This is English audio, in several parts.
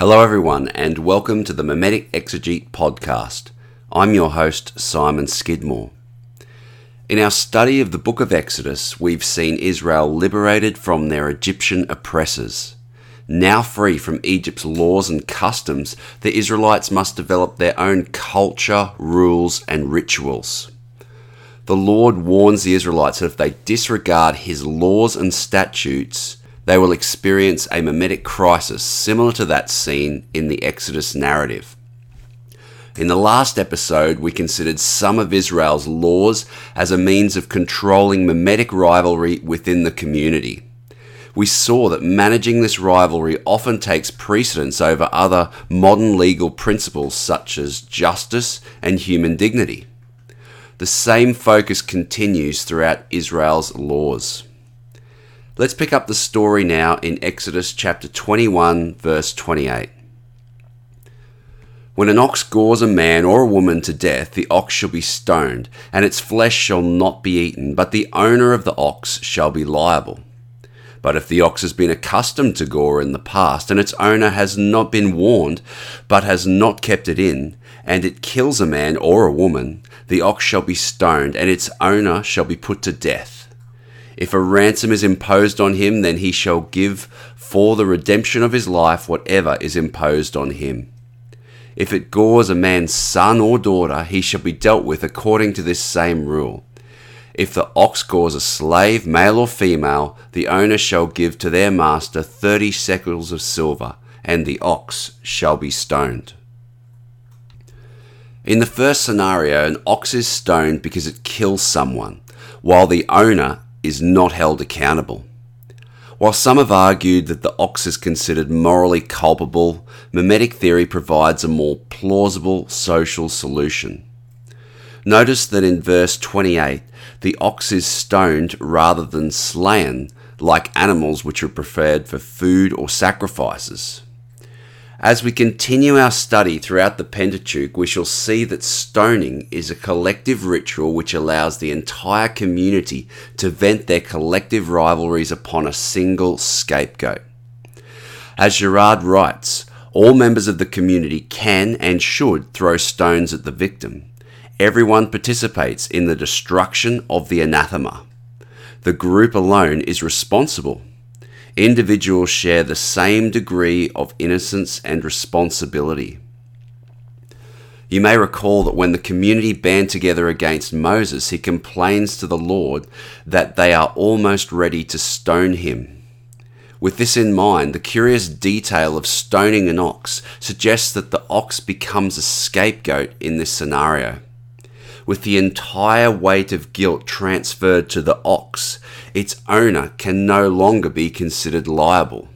Hello, everyone, and welcome to the Mimetic Exegete podcast. I'm your host, Simon Skidmore. In our study of the book of Exodus, we've seen Israel liberated from their Egyptian oppressors. Now free from Egypt's laws and customs, the Israelites must develop their own culture, rules, and rituals. The Lord warns the Israelites that if they disregard his laws and statutes, they will experience a mimetic crisis similar to that seen in the Exodus narrative. In the last episode, we considered some of Israel's laws as a means of controlling mimetic rivalry within the community. We saw that managing this rivalry often takes precedence over other modern legal principles such as justice and human dignity. The same focus continues throughout Israel's laws. Let's pick up the story now in Exodus chapter 21, verse 28. When an ox gores a man or a woman to death, the ox shall be stoned, and its flesh shall not be eaten, but the owner of the ox shall be liable. But if the ox has been accustomed to gore in the past, and its owner has not been warned, but has not kept it in, and it kills a man or a woman, the ox shall be stoned, and its owner shall be put to death. If a ransom is imposed on him, then he shall give for the redemption of his life whatever is imposed on him. If it gores a man's son or daughter, he shall be dealt with according to this same rule. If the ox gores a slave, male or female, the owner shall give to their master thirty shekels of silver, and the ox shall be stoned. In the first scenario, an ox is stoned because it kills someone, while the owner is not held accountable. While some have argued that the ox is considered morally culpable, mimetic theory provides a more plausible social solution. Notice that in verse 28, the ox is stoned rather than slain, like animals which are preferred for food or sacrifices. As we continue our study throughout the Pentateuch, we shall see that stoning is a collective ritual which allows the entire community to vent their collective rivalries upon a single scapegoat. As Girard writes, all members of the community can and should throw stones at the victim. Everyone participates in the destruction of the anathema. The group alone is responsible individuals share the same degree of innocence and responsibility. You may recall that when the community band together against Moses, he complains to the Lord that they are almost ready to stone him. With this in mind, the curious detail of stoning an ox suggests that the ox becomes a scapegoat in this scenario with the entire weight of guilt transferred to the ox, its owner can no longer be considered liable.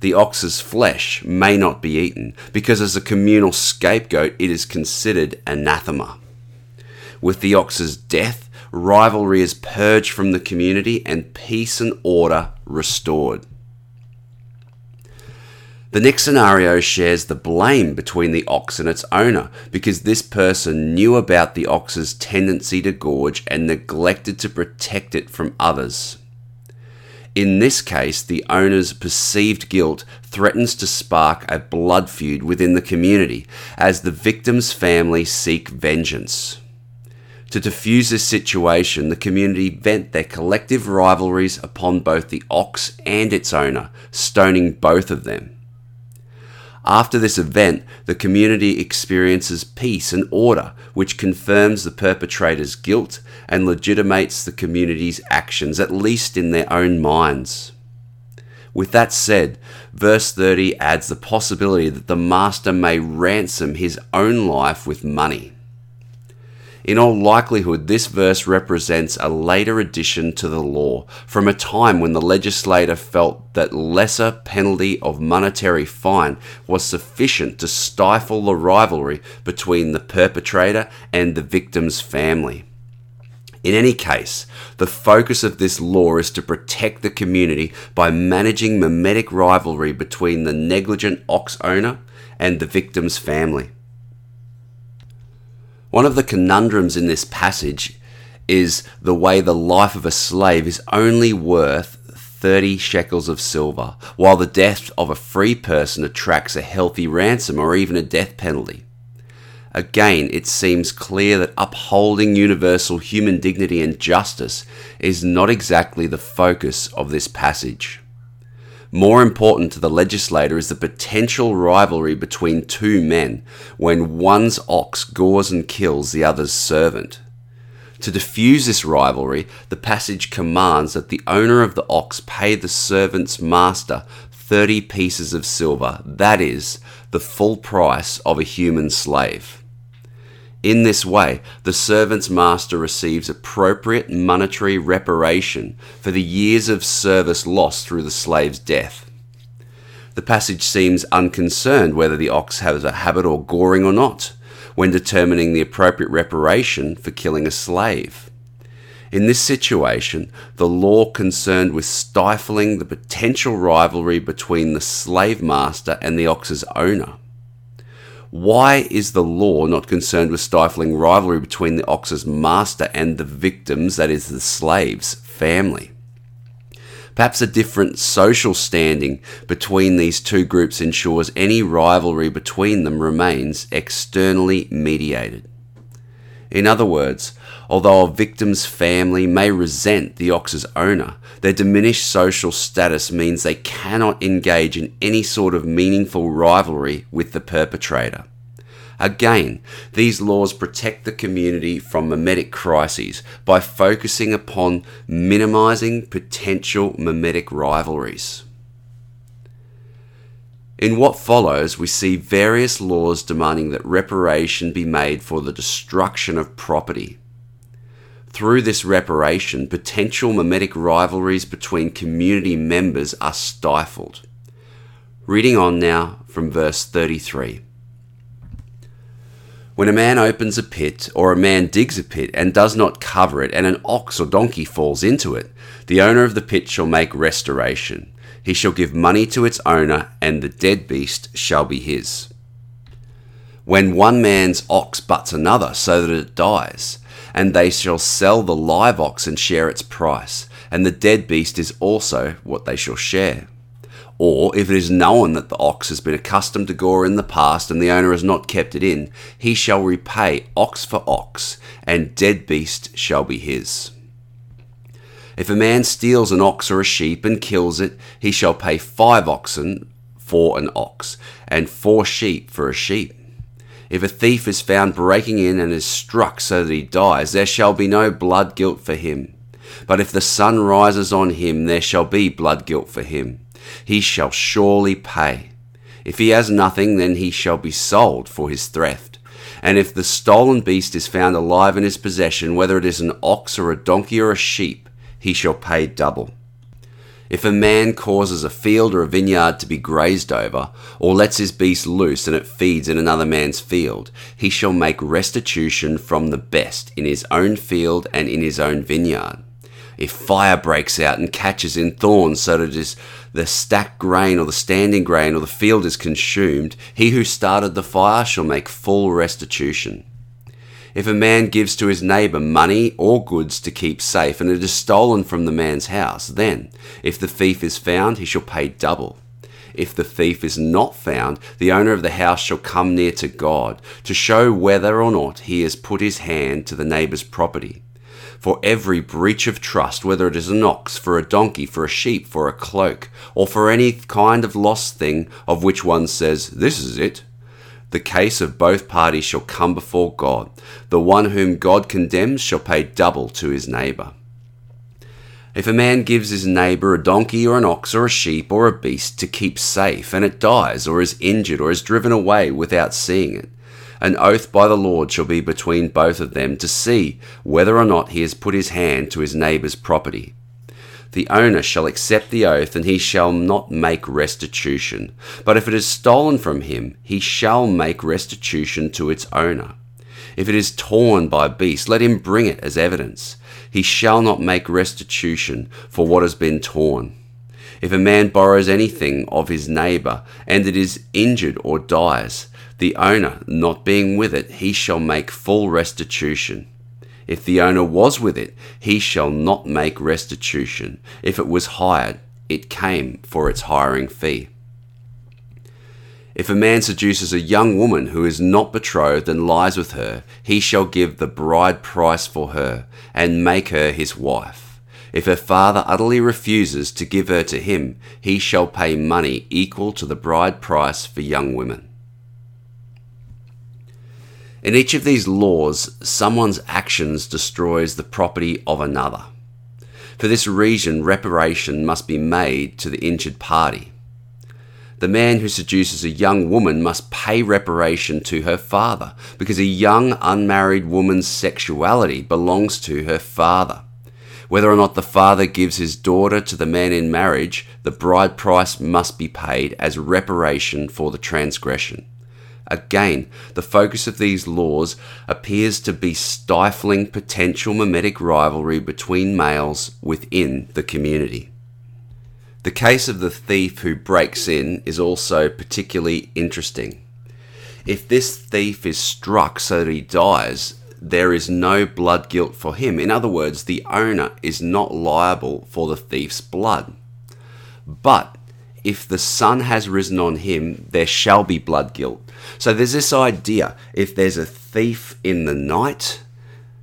The ox's flesh may not be eaten because, as a communal scapegoat, it is considered anathema. With the ox's death, rivalry is purged from the community and peace and order restored. The next scenario shares the blame between the ox and its owner because this person knew about the ox's tendency to gorge and neglected to protect it from others. In this case, the owner's perceived guilt threatens to spark a blood feud within the community as the victim's family seek vengeance. To diffuse this situation, the community vent their collective rivalries upon both the ox and its owner, stoning both of them. After this event, the community experiences peace and order, which confirms the perpetrator's guilt and legitimates the community's actions, at least in their own minds. With that said, verse 30 adds the possibility that the master may ransom his own life with money. In all likelihood, this verse represents a later addition to the law from a time when the legislator felt that lesser penalty of monetary fine was sufficient to stifle the rivalry between the perpetrator and the victim's family. In any case, the focus of this law is to protect the community by managing mimetic rivalry between the negligent ox owner and the victim's family. One of the conundrums in this passage is the way the life of a slave is only worth 30 shekels of silver, while the death of a free person attracts a healthy ransom or even a death penalty. Again, it seems clear that upholding universal human dignity and justice is not exactly the focus of this passage. More important to the legislator is the potential rivalry between two men when one's ox gores and kills the other's servant. To diffuse this rivalry, the passage commands that the owner of the ox pay the servant's master 30 pieces of silver, that is, the full price of a human slave. In this way, the servant's master receives appropriate monetary reparation for the years of service lost through the slave's death. The passage seems unconcerned whether the ox has a habit of goring or not when determining the appropriate reparation for killing a slave. In this situation, the law concerned with stifling the potential rivalry between the slave master and the ox's owner. Why is the law not concerned with stifling rivalry between the ox's master and the victims, that is, the slave's family? Perhaps a different social standing between these two groups ensures any rivalry between them remains externally mediated. In other words, although a victim's family may resent the ox's owner, their diminished social status means they cannot engage in any sort of meaningful rivalry with the perpetrator. Again, these laws protect the community from mimetic crises by focusing upon minimizing potential mimetic rivalries. In what follows, we see various laws demanding that reparation be made for the destruction of property. Through this reparation, potential mimetic rivalries between community members are stifled. Reading on now from verse 33. When a man opens a pit, or a man digs a pit and does not cover it, and an ox or donkey falls into it, the owner of the pit shall make restoration he shall give money to its owner, and the dead beast shall be his. When one man's ox butts another, so that it dies, and they shall sell the live ox and share its price, and the dead beast is also what they shall share. Or if it is known that the ox has been accustomed to gore in the past and the owner has not kept it in, he shall repay ox for ox, and dead beast shall be his. If a man steals an ox or a sheep and kills it, he shall pay five oxen for an ox, and four sheep for a sheep. If a thief is found breaking in and is struck so that he dies, there shall be no blood guilt for him. But if the sun rises on him, there shall be blood guilt for him. He shall surely pay. If he has nothing, then he shall be sold for his theft. And if the stolen beast is found alive in his possession, whether it is an ox or a donkey or a sheep, he shall pay double. If a man causes a field or a vineyard to be grazed over, or lets his beast loose and it feeds in another man's field, he shall make restitution from the best in his own field and in his own vineyard. If fire breaks out and catches in thorns so that it is the stacked grain or the standing grain or the field is consumed, he who started the fire shall make full restitution. If a man gives to his neighbour money or goods to keep safe, and it is stolen from the man's house, then, if the thief is found, he shall pay double. If the thief is not found, the owner of the house shall come near to God to show whether or not he has put his hand to the neighbour's property. For every breach of trust, whether it is an ox, for a donkey, for a sheep, for a cloak, or for any kind of lost thing of which one says, This is it, the case of both parties shall come before God. The one whom God condemns shall pay double to his neighbour. If a man gives his neighbour a donkey or an ox or a sheep or a beast to keep safe, and it dies or is injured or is driven away without seeing it, an oath by the Lord shall be between both of them to see whether or not he has put his hand to his neighbour's property the owner shall accept the oath, and he shall not make restitution. But if it is stolen from him, he shall make restitution to its owner. If it is torn by a beast, let him bring it as evidence. He shall not make restitution for what has been torn. If a man borrows anything of his neighbour, and it is injured or dies, the owner not being with it, he shall make full restitution. If the owner was with it, he shall not make restitution. If it was hired, it came for its hiring fee. If a man seduces a young woman who is not betrothed and lies with her, he shall give the bride price for her and make her his wife. If her father utterly refuses to give her to him, he shall pay money equal to the bride price for young women. In each of these laws, someone's actions destroys the property of another. For this reason, reparation must be made to the injured party. The man who seduces a young woman must pay reparation to her father because a young unmarried woman's sexuality belongs to her father. Whether or not the father gives his daughter to the man in marriage, the bride price must be paid as reparation for the transgression. Again, the focus of these laws appears to be stifling potential mimetic rivalry between males within the community. The case of the thief who breaks in is also particularly interesting. If this thief is struck so that he dies, there is no blood guilt for him. In other words, the owner is not liable for the thief's blood. But if the sun has risen on him, there shall be blood guilt. So there's this idea if there's a thief in the night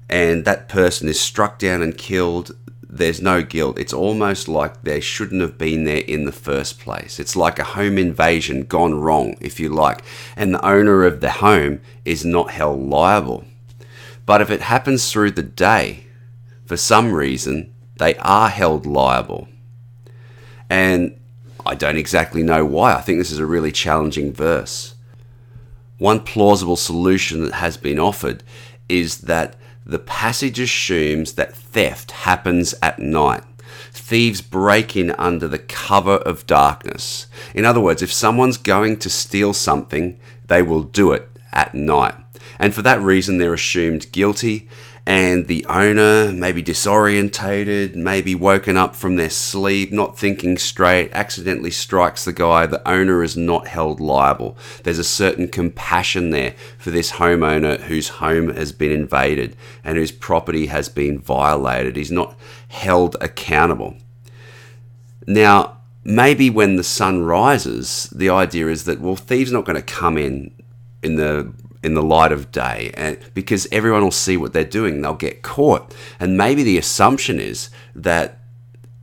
and that person is struck down and killed, there's no guilt. It's almost like they shouldn't have been there in the first place. It's like a home invasion gone wrong, if you like, and the owner of the home is not held liable. But if it happens through the day, for some reason, they are held liable. And I don't exactly know why. I think this is a really challenging verse. One plausible solution that has been offered is that the passage assumes that theft happens at night. Thieves break in under the cover of darkness. In other words, if someone's going to steal something, they will do it at night. And for that reason, they're assumed guilty and the owner maybe disorientated, maybe woken up from their sleep, not thinking straight, accidentally strikes the guy, the owner is not held liable. There's a certain compassion there for this homeowner whose home has been invaded and whose property has been violated. He's not held accountable. Now, maybe when the sun rises, the idea is that, well, thieves not going to come in in the in the light of day and because everyone will see what they're doing they'll get caught. And maybe the assumption is that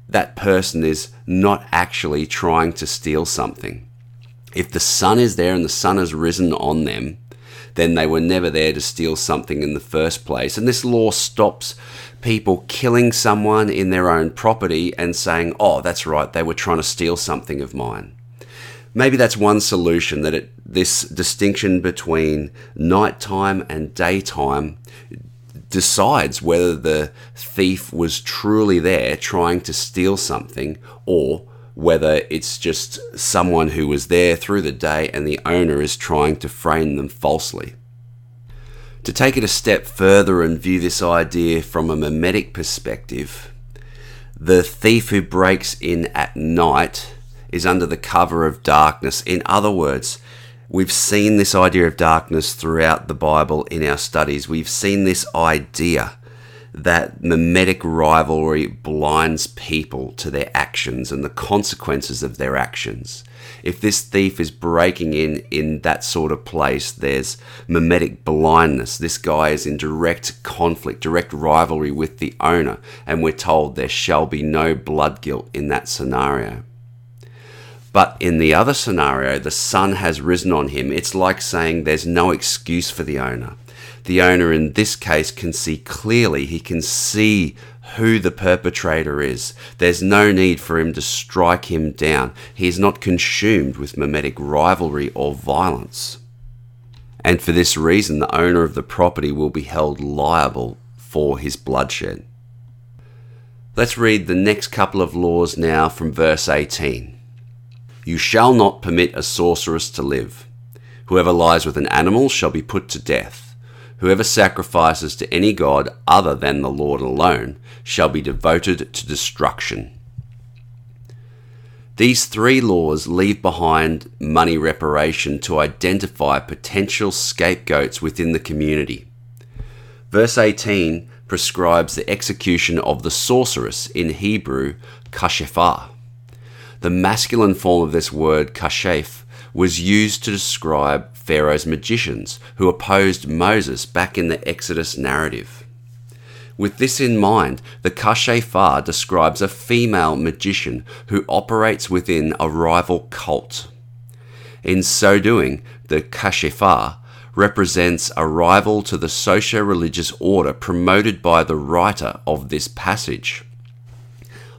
that person is not actually trying to steal something. If the sun is there and the sun has risen on them then they were never there to steal something in the first place. And this law stops people killing someone in their own property and saying oh that's right they were trying to steal something of mine maybe that's one solution that it, this distinction between nighttime and daytime decides whether the thief was truly there trying to steal something or whether it's just someone who was there through the day and the owner is trying to frame them falsely. To take it a step further and view this idea from a mimetic perspective, the thief who breaks in at night is under the cover of darkness. In other words, we've seen this idea of darkness throughout the Bible in our studies. We've seen this idea that mimetic rivalry blinds people to their actions and the consequences of their actions. If this thief is breaking in in that sort of place, there's mimetic blindness. This guy is in direct conflict, direct rivalry with the owner, and we're told there shall be no blood guilt in that scenario. But in the other scenario, the sun has risen on him. It's like saying there's no excuse for the owner. The owner in this case can see clearly, he can see who the perpetrator is. There's no need for him to strike him down. He is not consumed with mimetic rivalry or violence. And for this reason, the owner of the property will be held liable for his bloodshed. Let's read the next couple of laws now from verse 18. You shall not permit a sorceress to live. Whoever lies with an animal shall be put to death. Whoever sacrifices to any god other than the Lord alone shall be devoted to destruction. These three laws leave behind money reparation to identify potential scapegoats within the community. Verse 18 prescribes the execution of the sorceress, in Hebrew, kashefah. The masculine form of this word, kashef, was used to describe Pharaoh's magicians who opposed Moses back in the Exodus narrative. With this in mind, the Kashefah describes a female magician who operates within a rival cult. In so doing, the Kashefah represents a rival to the socio religious order promoted by the writer of this passage.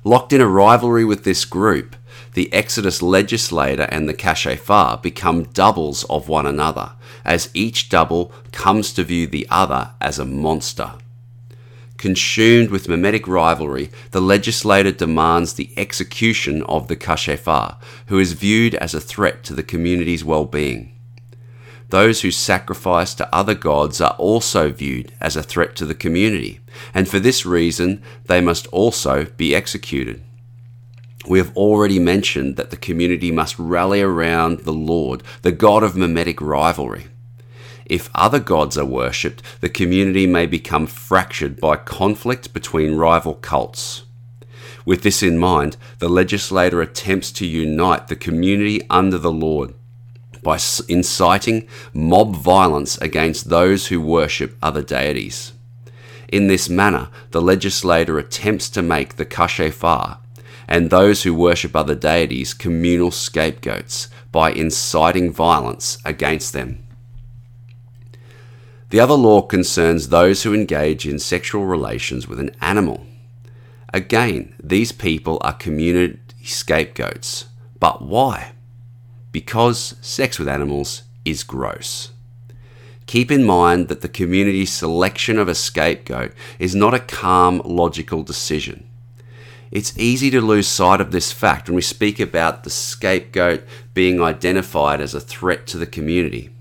Locked in a rivalry with this group, the Exodus legislator and the Kashefah become doubles of one another, as each double comes to view the other as a monster. Consumed with mimetic rivalry, the legislator demands the execution of the Kashefah, who is viewed as a threat to the community's well being. Those who sacrifice to other gods are also viewed as a threat to the community, and for this reason they must also be executed. We have already mentioned that the community must rally around the Lord, the God of mimetic rivalry. If other gods are worshipped, the community may become fractured by conflict between rival cults. With this in mind, the legislator attempts to unite the community under the Lord by inciting mob violence against those who worship other deities. In this manner, the legislator attempts to make the Kashefah and those who worship other deities communal scapegoats by inciting violence against them. The other law concerns those who engage in sexual relations with an animal. Again, these people are community scapegoats. But why? because sex with animals is gross. Keep in mind that the community's selection of a scapegoat is not a calm, logical decision. It's easy to lose sight of this fact when we speak about the scapegoat being identified as a threat to the community.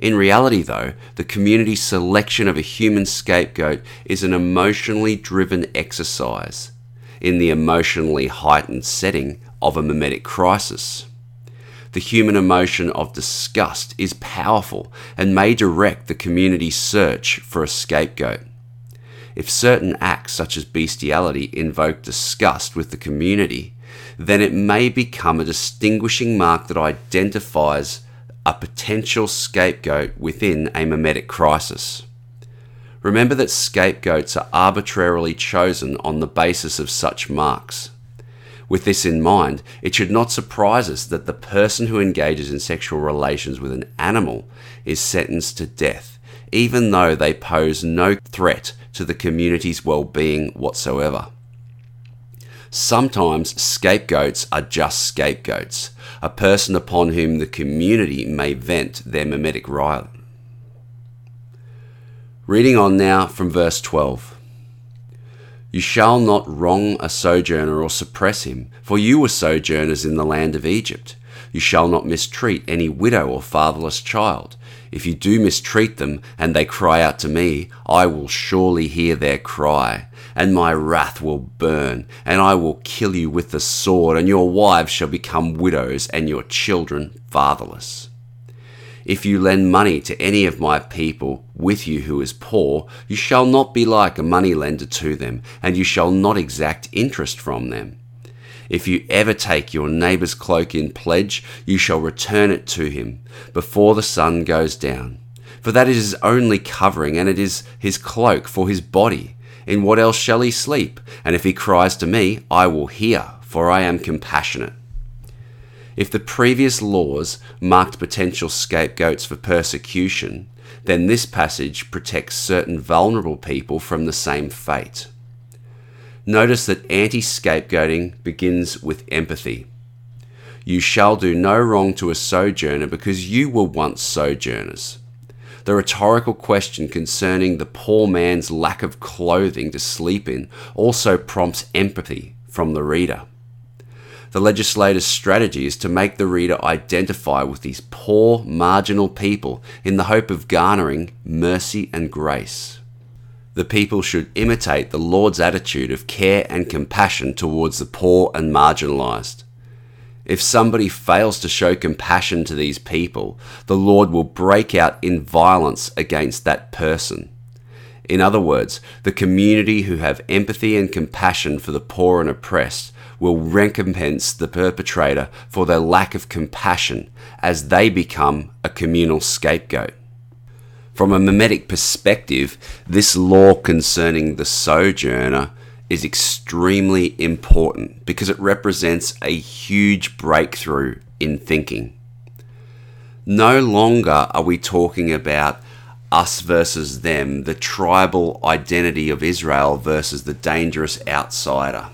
In reality, though, the community's selection of a human scapegoat is an emotionally driven exercise in the emotionally heightened setting of a mimetic crisis the human emotion of disgust is powerful and may direct the community's search for a scapegoat. If certain acts, such as bestiality, invoke disgust with the community, then it may become a distinguishing mark that identifies a potential scapegoat within a mimetic crisis. Remember that scapegoats are arbitrarily chosen on the basis of such marks. With this in mind, it should not surprise us that the person who engages in sexual relations with an animal is sentenced to death, even though they pose no threat to the community's well being whatsoever. Sometimes scapegoats are just scapegoats, a person upon whom the community may vent their mimetic riot. Reading on now from verse 12. You shall not wrong a sojourner or suppress him, for you were sojourners in the land of Egypt. You shall not mistreat any widow or fatherless child. If you do mistreat them, and they cry out to me, I will surely hear their cry, and my wrath will burn, and I will kill you with the sword, and your wives shall become widows, and your children fatherless. If you lend money to any of my people with you who is poor, you shall not be like a money lender to them, and you shall not exact interest from them. If you ever take your neighbour's cloak in pledge, you shall return it to him before the sun goes down. For that is his only covering, and it is his cloak for his body. In what else shall he sleep? And if he cries to me, I will hear, for I am compassionate. If the previous laws marked potential scapegoats for persecution, then this passage protects certain vulnerable people from the same fate. Notice that anti scapegoating begins with empathy. You shall do no wrong to a sojourner because you were once sojourners. The rhetorical question concerning the poor man's lack of clothing to sleep in also prompts empathy from the reader. The legislator's strategy is to make the reader identify with these poor, marginal people in the hope of garnering mercy and grace. The people should imitate the Lord's attitude of care and compassion towards the poor and marginalized. If somebody fails to show compassion to these people, the Lord will break out in violence against that person. In other words, the community who have empathy and compassion for the poor and oppressed will recompense the perpetrator for their lack of compassion as they become a communal scapegoat. From a mimetic perspective, this law concerning the sojourner is extremely important because it represents a huge breakthrough in thinking. No longer are we talking about us versus them, the tribal identity of Israel versus the dangerous outsider.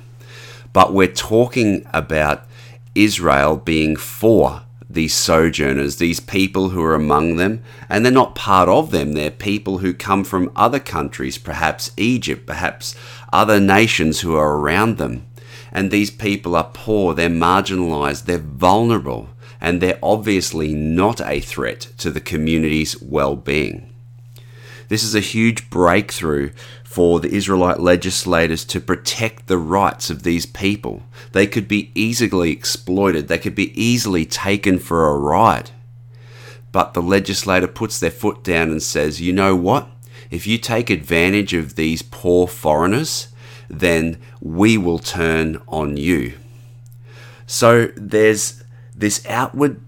But we're talking about Israel being for these sojourners, these people who are among them, and they're not part of them. They're people who come from other countries, perhaps Egypt, perhaps other nations who are around them. And these people are poor, they're marginalized, they're vulnerable, and they're obviously not a threat to the community's well being. This is a huge breakthrough for the Israelite legislators to protect the rights of these people. They could be easily exploited, they could be easily taken for a ride. But the legislator puts their foot down and says, you know what? If you take advantage of these poor foreigners, then we will turn on you. So there's this outward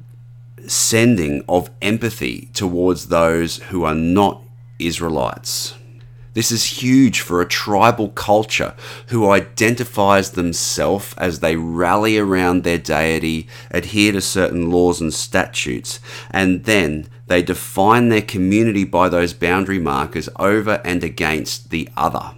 sending of empathy towards those who are not Israelites. This is huge for a tribal culture who identifies themselves as they rally around their deity, adhere to certain laws and statutes, and then they define their community by those boundary markers over and against the other.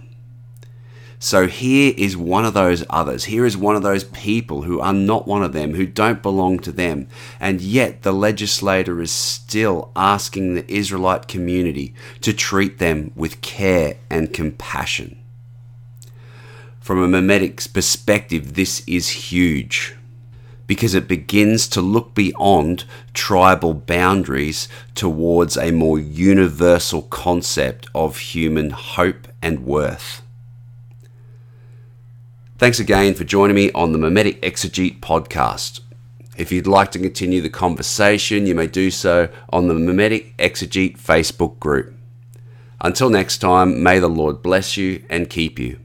So here is one of those others. Here is one of those people who are not one of them, who don't belong to them. And yet the legislator is still asking the Israelite community to treat them with care and compassion. From a mimetic perspective, this is huge because it begins to look beyond tribal boundaries towards a more universal concept of human hope and worth. Thanks again for joining me on the Mimetic Exegete podcast. If you'd like to continue the conversation, you may do so on the Mimetic Exegete Facebook group. Until next time, may the Lord bless you and keep you.